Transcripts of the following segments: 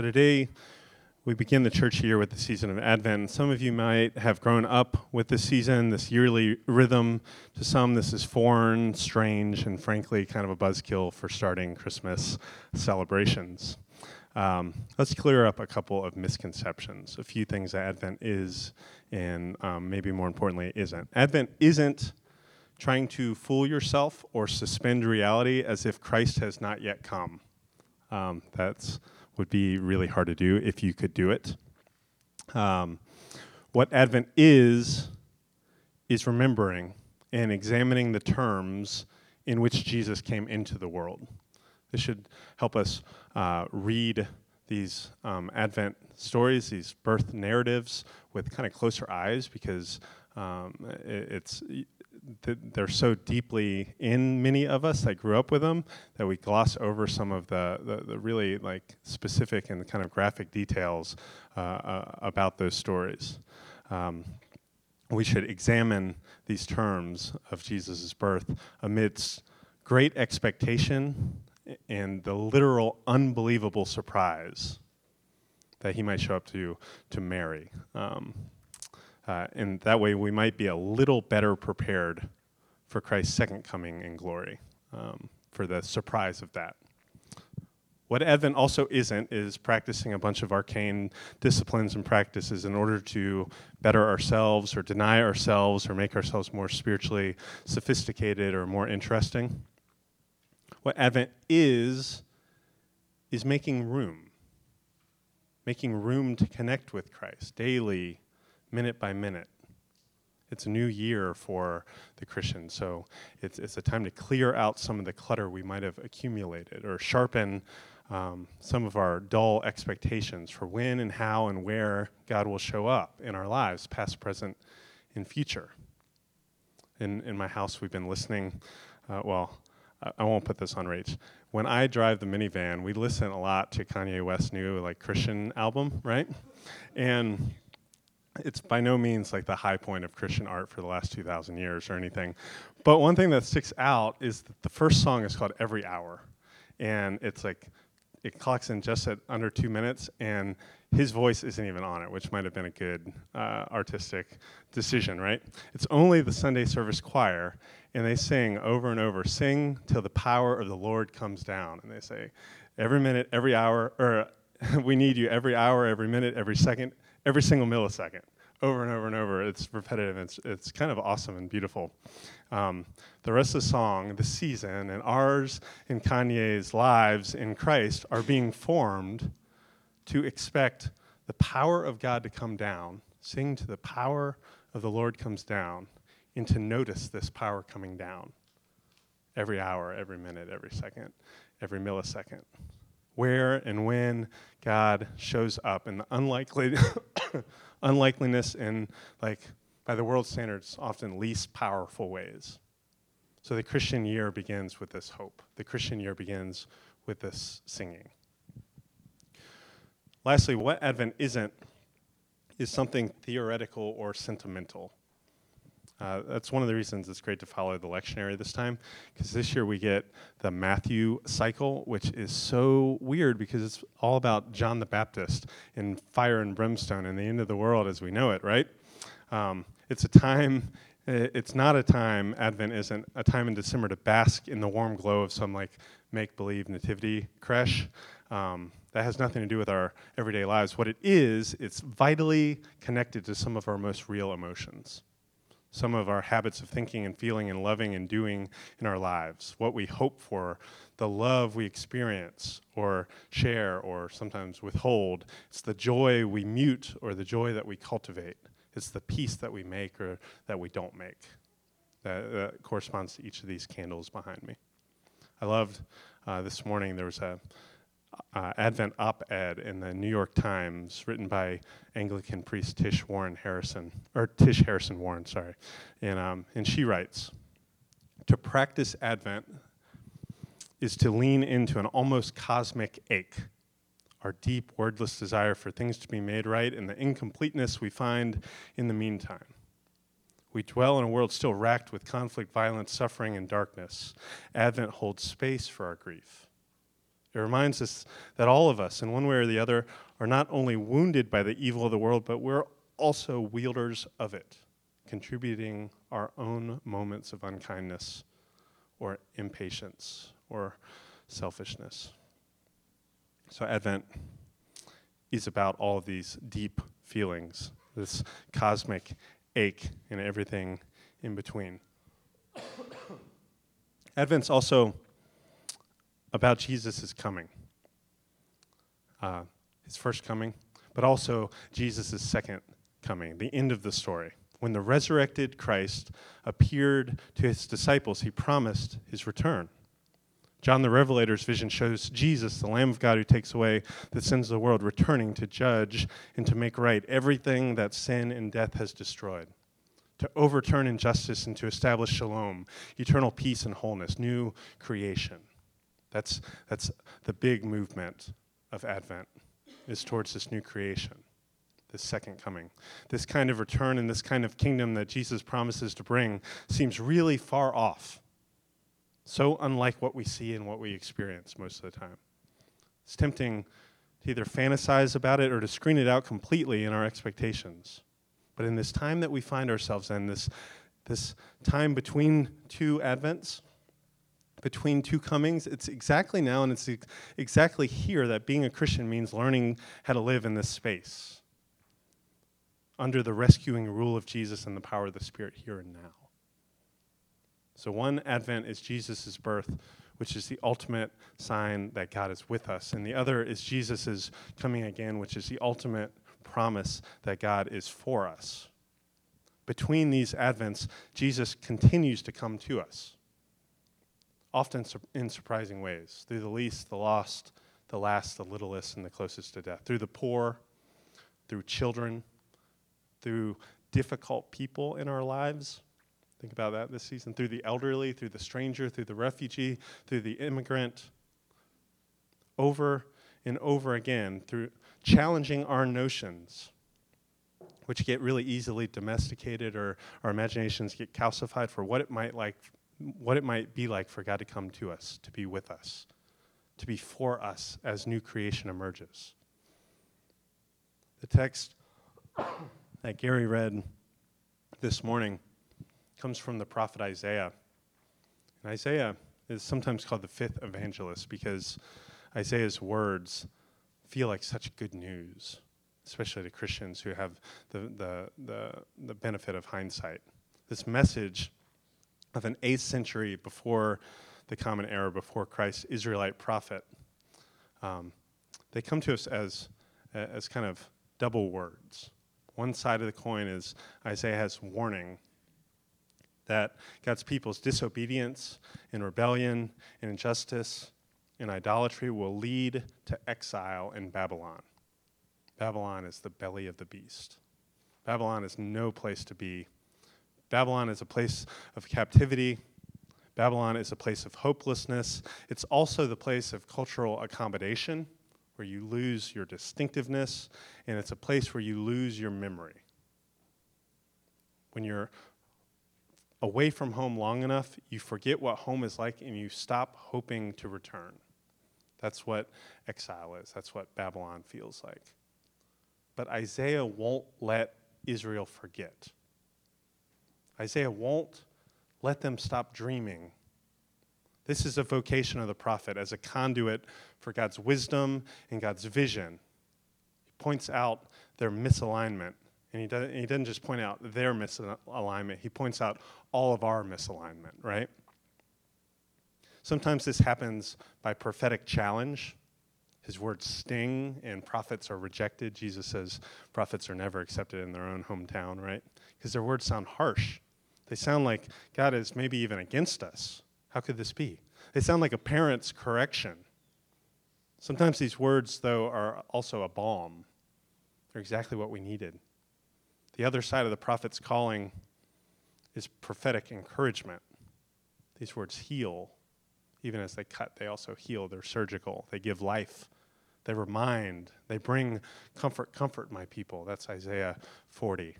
So today we begin the church year with the season of Advent. Some of you might have grown up with this season, this yearly rhythm. To some, this is foreign, strange, and frankly, kind of a buzzkill for starting Christmas celebrations. Um, let's clear up a couple of misconceptions, a few things that Advent is, and um, maybe more importantly, isn't. Advent isn't trying to fool yourself or suspend reality as if Christ has not yet come. Um, that's would be really hard to do if you could do it. Um, what Advent is, is remembering and examining the terms in which Jesus came into the world. This should help us uh, read these um, Advent stories, these birth narratives, with kind of closer eyes because um, it, they're so deeply in many of us that grew up with them that we gloss over some of the, the, the really like specific and kind of graphic details uh, uh, about those stories. Um, we should examine these terms of Jesus' birth amidst great expectation and the literal unbelievable surprise that he might show up to to Mary. Um, uh, and that way we might be a little better prepared for Christ's second coming in glory, um, for the surprise of that. What Advent also isn't is practicing a bunch of arcane disciplines and practices in order to better ourselves or deny ourselves or make ourselves more spiritually sophisticated or more interesting. What Advent is, is making room, making room to connect with Christ daily, minute by minute. It's a new year for the Christian, so it's, it's a time to clear out some of the clutter we might have accumulated or sharpen um, some of our dull expectations for when and how and where God will show up in our lives, past, present, and future. In, in my house, we've been listening. Uh, well, I, I won't put this on Rach. When I drive the minivan, we listen a lot to Kanye West's new like Christian album, right? And it's by no means like the high point of Christian art for the last 2,000 years or anything. But one thing that sticks out is that the first song is called Every Hour. And it's like, it clocks in just at under two minutes, and his voice isn't even on it, which might have been a good uh, artistic decision, right? It's only the Sunday service choir, and they sing over and over, sing till the power of the Lord comes down. And they say, every minute, every hour, or we need you every hour, every minute, every second, every single millisecond, over and over and over. It's repetitive. It's, it's kind of awesome and beautiful. Um, the rest of the song, the season, and ours and Kanye's lives in Christ are being formed to expect the power of God to come down, sing to the power of the Lord comes down, and to notice this power coming down every hour, every minute, every second, every millisecond where and when God shows up and the unlikely unlikeliness and like by the world standards often least powerful ways. So the Christian year begins with this hope. The Christian year begins with this singing. Lastly, what Advent isn't is something theoretical or sentimental. Uh, that's one of the reasons it's great to follow the lectionary this time, because this year we get the Matthew cycle, which is so weird because it's all about John the Baptist and fire and brimstone and the end of the world as we know it, right? Um, it's a time, it's not a time, Advent isn't a time in December to bask in the warm glow of some like make believe nativity creche. Um, that has nothing to do with our everyday lives. What it is, it's vitally connected to some of our most real emotions some of our habits of thinking and feeling and loving and doing in our lives, what we hope for, the love we experience or share or sometimes withhold. It's the joy we mute or the joy that we cultivate. It's the peace that we make or that we don't make. That, that corresponds to each of these candles behind me. I loved uh, this morning there was a uh, Advent op ed in the New York Times written by Anglican priest Tish Warren Harrison, or Tish Harrison Warren, sorry. And, um, and she writes To practice Advent is to lean into an almost cosmic ache, our deep, wordless desire for things to be made right, and the incompleteness we find in the meantime. We dwell in a world still racked with conflict, violence, suffering, and darkness. Advent holds space for our grief It reminds us that all of us, in one way or the other, are not only wounded by the evil of the world, but we're also wielders of it, contributing our own moments of unkindness or impatience or selfishness. So, Advent is about all of these deep feelings, this cosmic ache, and everything in between. Advent's also about Jesus' coming, uh, his first coming, but also Jesus' second coming, the end of the story. When the resurrected Christ appeared to his disciples, he promised his return. John the Revelator's vision shows Jesus, the Lamb of God who takes away the sins of the world, returning to judge and to make right everything that sin and death has destroyed, to overturn injustice and to establish shalom, eternal peace and wholeness, new creation. That's, that's the big movement of Advent, is towards this new creation, this second coming. This kind of return and this kind of kingdom that Jesus promises to bring seems really far off. So unlike what we see and what we experience most of the time. It's tempting to either fantasize about it or to screen it out completely in our expectations. But in this time that we find ourselves in, this, this time between two Advents, between two comings. It's exactly now and it's ex- exactly here that being a Christian means learning how to live in this space under the rescuing rule of Jesus and the power of the Spirit here and now. So, one Advent is Jesus' birth, which is the ultimate sign that God is with us, and the other is Jesus' coming again, which is the ultimate promise that God is for us. Between these Advents, Jesus continues to come to us often in surprising ways through the least, the lost, the last, the littlest, and the closest to death, through the poor, through children, through difficult people in our lives. Think about that this season through the elderly, through the stranger, through the refugee, through the immigrant. Over and over again, through challenging our notions, which get really easily domesticated or our imaginations get calcified for what it might like what it might be like for God to come to us, to be with us, to be for us as new creation emerges. The text that Gary read this morning comes from the prophet Isaiah. And Isaiah is sometimes called the fifth evangelist because Isaiah's words feel like such good news, especially to Christians who have the, the, the, the benefit of hindsight. This message of an 8th century before the Common Era, before Christ, Israelite prophet. Um, they come to us as, as kind of double words. One side of the coin is Isaiah has warning that God's people's disobedience and rebellion and injustice and idolatry will lead to exile in Babylon. Babylon is the belly of the beast. Babylon is no place to be Babylon is a place of captivity. Babylon is a place of hopelessness. It's also the place of cultural accommodation, where you lose your distinctiveness, and it's a place where you lose your memory. When you're away from home long enough, you forget what home is like and you stop hoping to return. That's what exile is. That's what Babylon feels like. But Isaiah won't let Israel forget. Isaiah won't let them stop dreaming. This is a vocation of the prophet as a conduit for God's wisdom and God's vision. He points out their misalignment. And he, does, he doesn't just point out their misalignment, he points out all of our misalignment, right? Sometimes this happens by prophetic challenge. His words sting and prophets are rejected. Jesus says prophets are never accepted in their own hometown, right? Because their words sound harsh. They sound like God is maybe even against us. How could this be? They sound like a parent's correction. Sometimes these words, though, are also a balm. They're exactly what we needed. The other side of the prophet's calling is prophetic encouragement. These words heal. Even as they cut, they also heal. They're surgical. They give life. They remind. They bring comfort, comfort, my people. That's Isaiah 40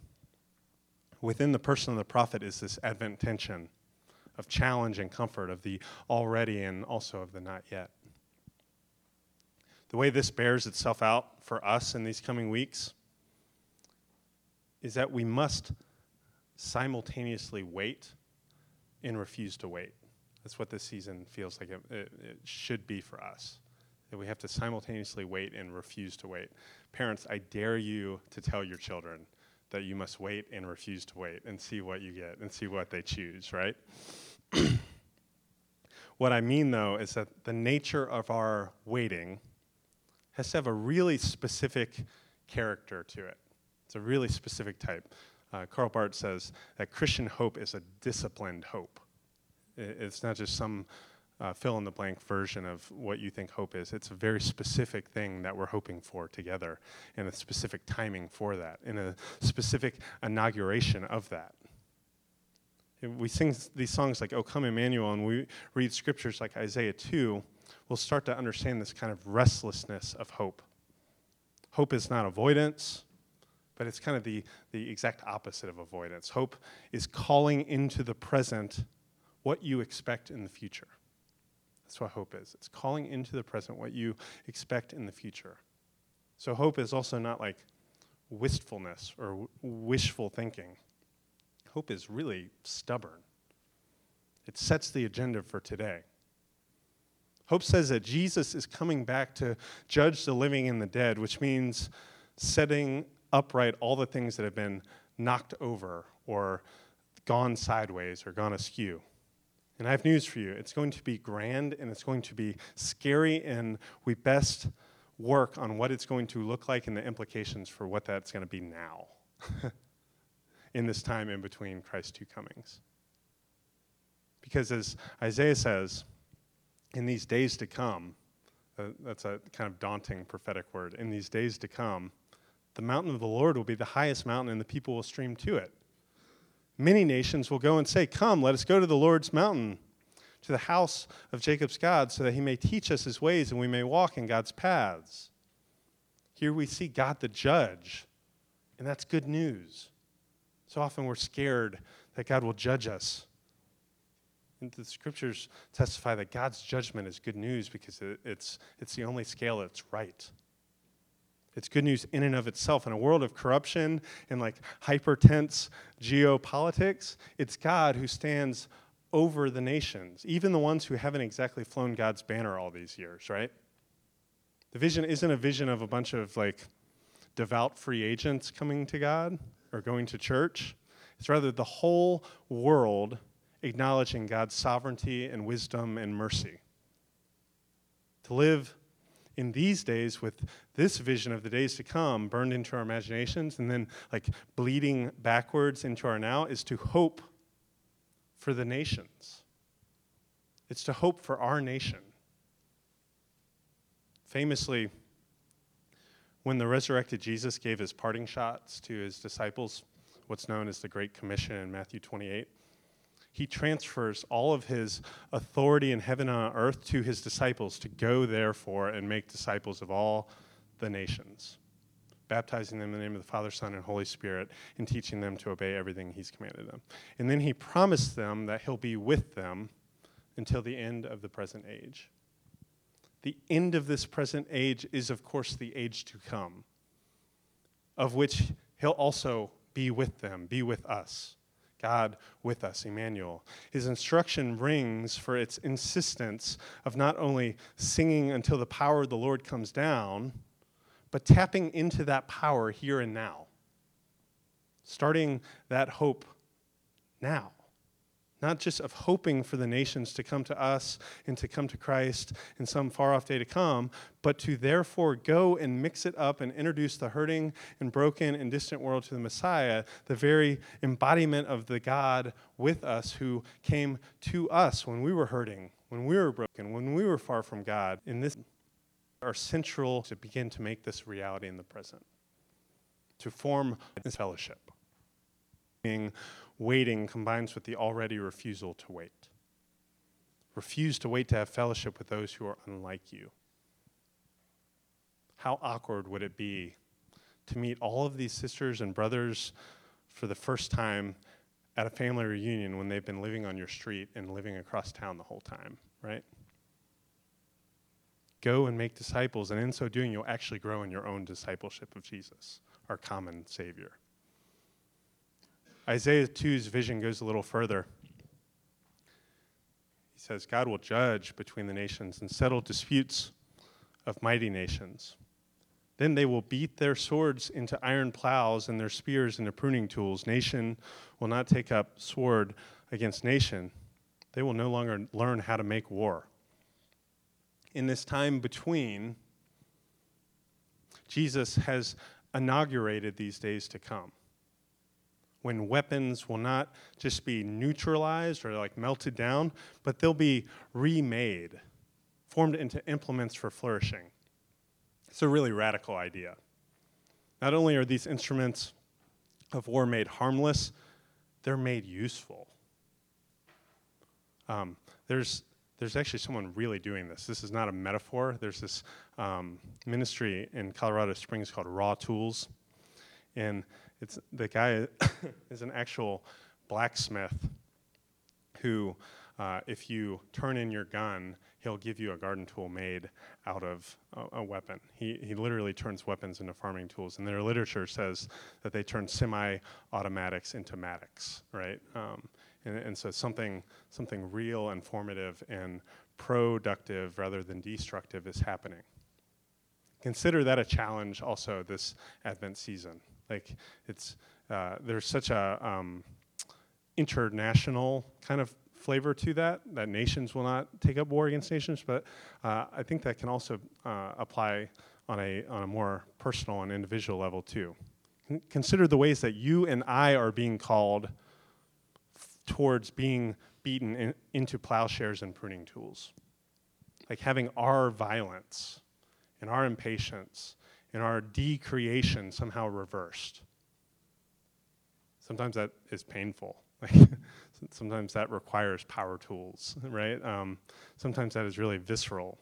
within the person of the prophet is this Advent tension of challenge and comfort, of the already and also of the not yet. The way this bears itself out for us in these coming weeks is that we must simultaneously wait and refuse to wait. That's what this season feels like it, it, it, should be for us. That we have to simultaneously wait and refuse to wait. Parents, I dare you to tell your children that you must wait and refuse to wait and see what you get and see what they choose, right? what I mean, though, is that the nature of our waiting has to have a really specific character to it. It's a really specific type. Uh, Karl Barth says that Christian hope is a disciplined hope. It's not just some uh, fill in the blank version of what you think hope is. It's a very specific thing that we're hoping for together, and a specific timing for that, and a specific inauguration of that. we sing these songs like, Oh, Come Emmanuel, and we read scriptures like Isaiah 2, we'll start to understand this kind of restlessness of hope. Hope is not avoidance, but it's kind of the, the exact opposite of avoidance. Hope is calling into the present what you expect in the future. That's what hope is. It's calling into the present what you expect in the future. So hope is also not like wistfulness or wishful thinking. Hope is really stubborn. It sets the agenda for today. Hope says that Jesus is coming back to judge the living and the dead, which means setting upright all the things that have been knocked over or gone sideways or gone askew. And I have news for you. It's going to be grand and it's going to be scary, and we best work on what it's going to look like and the implications for what that's going to be now in this time in between Christ's two comings. Because as Isaiah says, in these days to come, uh, that's a kind of daunting prophetic word, in these days to come, the mountain of the Lord will be the highest mountain, and the people will stream to it. Many nations will go and say, Come, let us go to the Lord's mountain, to the house of Jacob's God, so that he may teach us his ways and we may walk in God's paths. Here we see God the judge, and that's good news. So often we're scared that God will judge us. And the scriptures testify that God's judgment is good news because it's, it's the only scale that's right. It's good news in and of itself. In a world of corruption and like hyper tense geopolitics, it's God who stands over the nations, even the ones who haven't exactly flown God's banner all these years, right? The vision isn't a vision of a bunch of like devout free agents coming to God or going to church. It's rather the whole world acknowledging God's sovereignty and wisdom and mercy. To live in these days with this vision of the days to come burned into our imaginations and then like bleeding backwards into our now is to hope for the nations. It's to hope for our nation. Famously, when the resurrected Jesus gave his parting shots to his disciples, what's known as the Great Commission in Matthew 28, he transfers all of his authority in heaven and on earth to his disciples to go, therefore, and make disciples of all the nations, baptizing them in the name of the Father, Son, and Holy Spirit, and teaching them to obey everything he's commanded them. And then he promised them that he'll be with them until the end of the present age. The end of this present age is, of course, the age to come, of which he'll also be with them, be with us. God with us, Emmanuel. His instruction rings for its insistence of not only singing until the power of the Lord comes down, but tapping into that power here and now. Starting that hope now not just of hoping for the nations to come to us and to come to Christ in some far off day to come, but to therefore go and mix it up and introduce the hurting and broken and distant world to the Messiah, the very embodiment of the God with us who came to us when we were hurting, when we were broken, when we were far from God. In this are central to begin to make this reality in the present, to form this fellowship. Being waiting combines with the already refusal to wait. Refuse to wait to have fellowship with those who are unlike you. How awkward would it be to meet all of these sisters and brothers for the first time at a family reunion when they've been living on your street and living across town the whole time, right? Go and make disciples, and in so doing, you'll actually grow in your own discipleship of Jesus, our common Savior. Isaiah 2's vision goes a little further. He says, God will judge between the nations and settle disputes of mighty nations. Then they will beat their swords into iron plows and their spears into pruning tools. Nation will not take up sword against nation. They will no longer learn how to make war. In this time between, Jesus has inaugurated these days to come. When weapons will not just be neutralized or like melted down, but they'll be remade, formed into implements for flourishing. It's a really radical idea. Not only are these instruments of war made harmless, they're made useful. Um, there's, there's actually someone really doing this. This is not a metaphor. There's this um, ministry in Colorado Springs called Raw Tools. And it's, the guy is an actual blacksmith who, uh, if you turn in your gun, he'll give you a garden tool made out of a, a, weapon. He, he literally turns weapons into farming tools. And their literature says that they turn semi automatics into mattocks, right? Um, and, and so something, something real and formative and productive rather than destructive is happening. Consider that a challenge also this Advent season. Like, it's, uh, there's such a um, international kind of flavor to that, that nations will not take up war against nations, but uh, I think that can also uh, apply on a, on a more personal and individual level too. Consider the ways that you and I are being called towards being beaten in, into plowshares and pruning tools. Like having our violence and our impatience and our decreation somehow reversed. Sometimes that is painful. sometimes that requires power tools, right? Um, sometimes that is really visceral.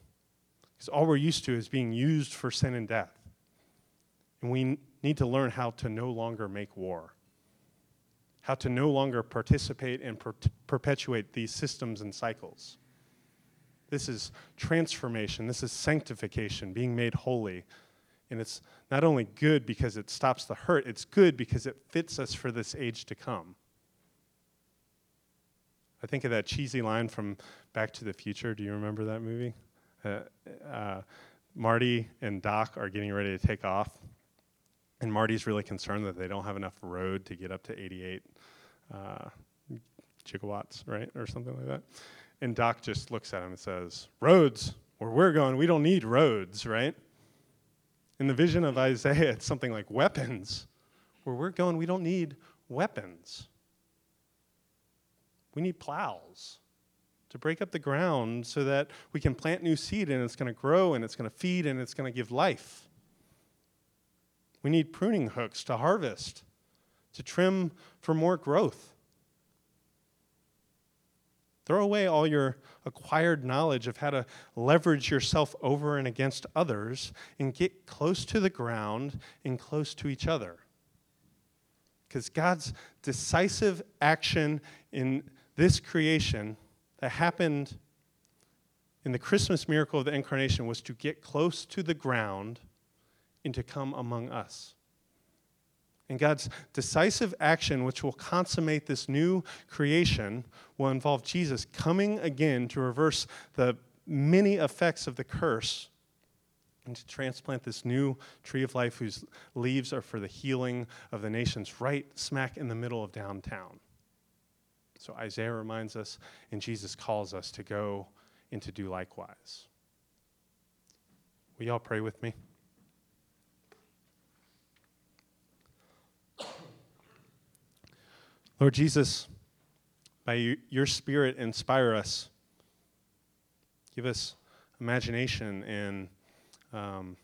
Because all we're used to is being used for sin and death. And we need to learn how to no longer make war, how to no longer participate and per- perpetuate these systems and cycles. This is transformation, this is sanctification, being made holy. And it's not only good because it stops the hurt, it's good because it fits us for this age to come. I think of that cheesy line from Back to the Future. Do you remember that movie? Uh, uh, Marty and Doc are getting ready to take off, and Marty's really concerned that they don't have enough road to get up to 88 uh, gigawatts, right, or something like that. And Doc just looks at him and says, "Roads, where we're going, we don't need roads, right?" In the vision of Isaiah, it's something like weapons. Where we're going, we don't need weapons. We need plows to break up the ground so that we can plant new seed and it's going to grow and it's going to feed and it's going to give life. We need pruning hooks to harvest, to trim for more growth. Throw away all your acquired knowledge of how to leverage yourself over and against others and get close to the ground and close to each other. Because God's decisive action in this creation that happened in the Christmas miracle of the incarnation was to get close to the ground and to come among us. And God's decisive action, which will consummate this new creation, will involve Jesus coming again to reverse the many effects of the curse and to transplant this new tree of life whose leaves are for the healing of the nations right smack in the middle of downtown. So Isaiah reminds us, and Jesus calls us to go and to do likewise. Will y'all pray with me? Lord Jesus, by your Spirit, inspire us. Give us imagination and um,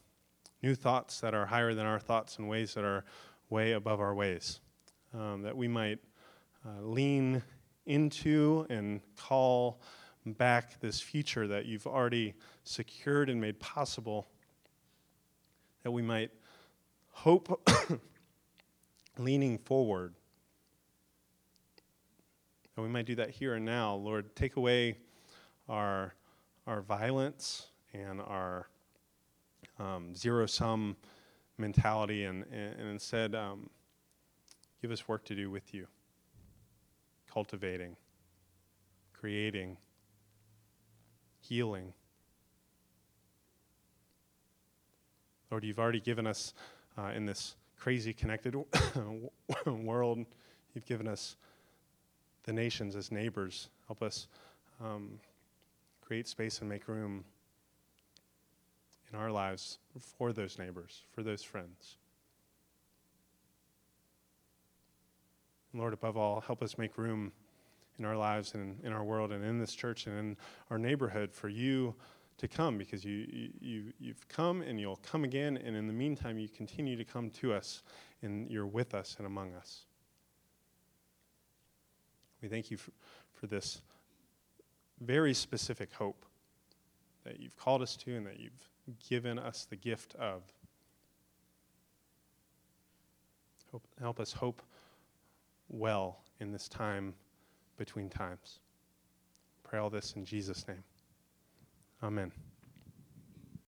new thoughts that are higher than our thoughts and ways that are way above our ways. Um, that we might uh, lean into and call back this future that you've already secured and made possible, that we might hope leaning forward. That we might do that here and now. Lord, take away our, our violence and our um, zero sum mentality and, and, and instead um, give us work to do with you, cultivating, creating, healing. Lord, you've already given us uh, in this crazy connected world, you've given us the nations as neighbors. Help us um, create space and make room in our lives for those neighbors, for those friends. Lord, above all, help us make room in our lives and in our world and in this church and in our neighborhood for you to come because you, you, you've come and you'll come again. And in the meantime, you continue to come to us and you're with us and among us. We thank you for, for this very specific hope that you've called us to and that you've given us the gift of. Hope, help us hope well in this time between times. Pray all this in Jesus' name. Amen.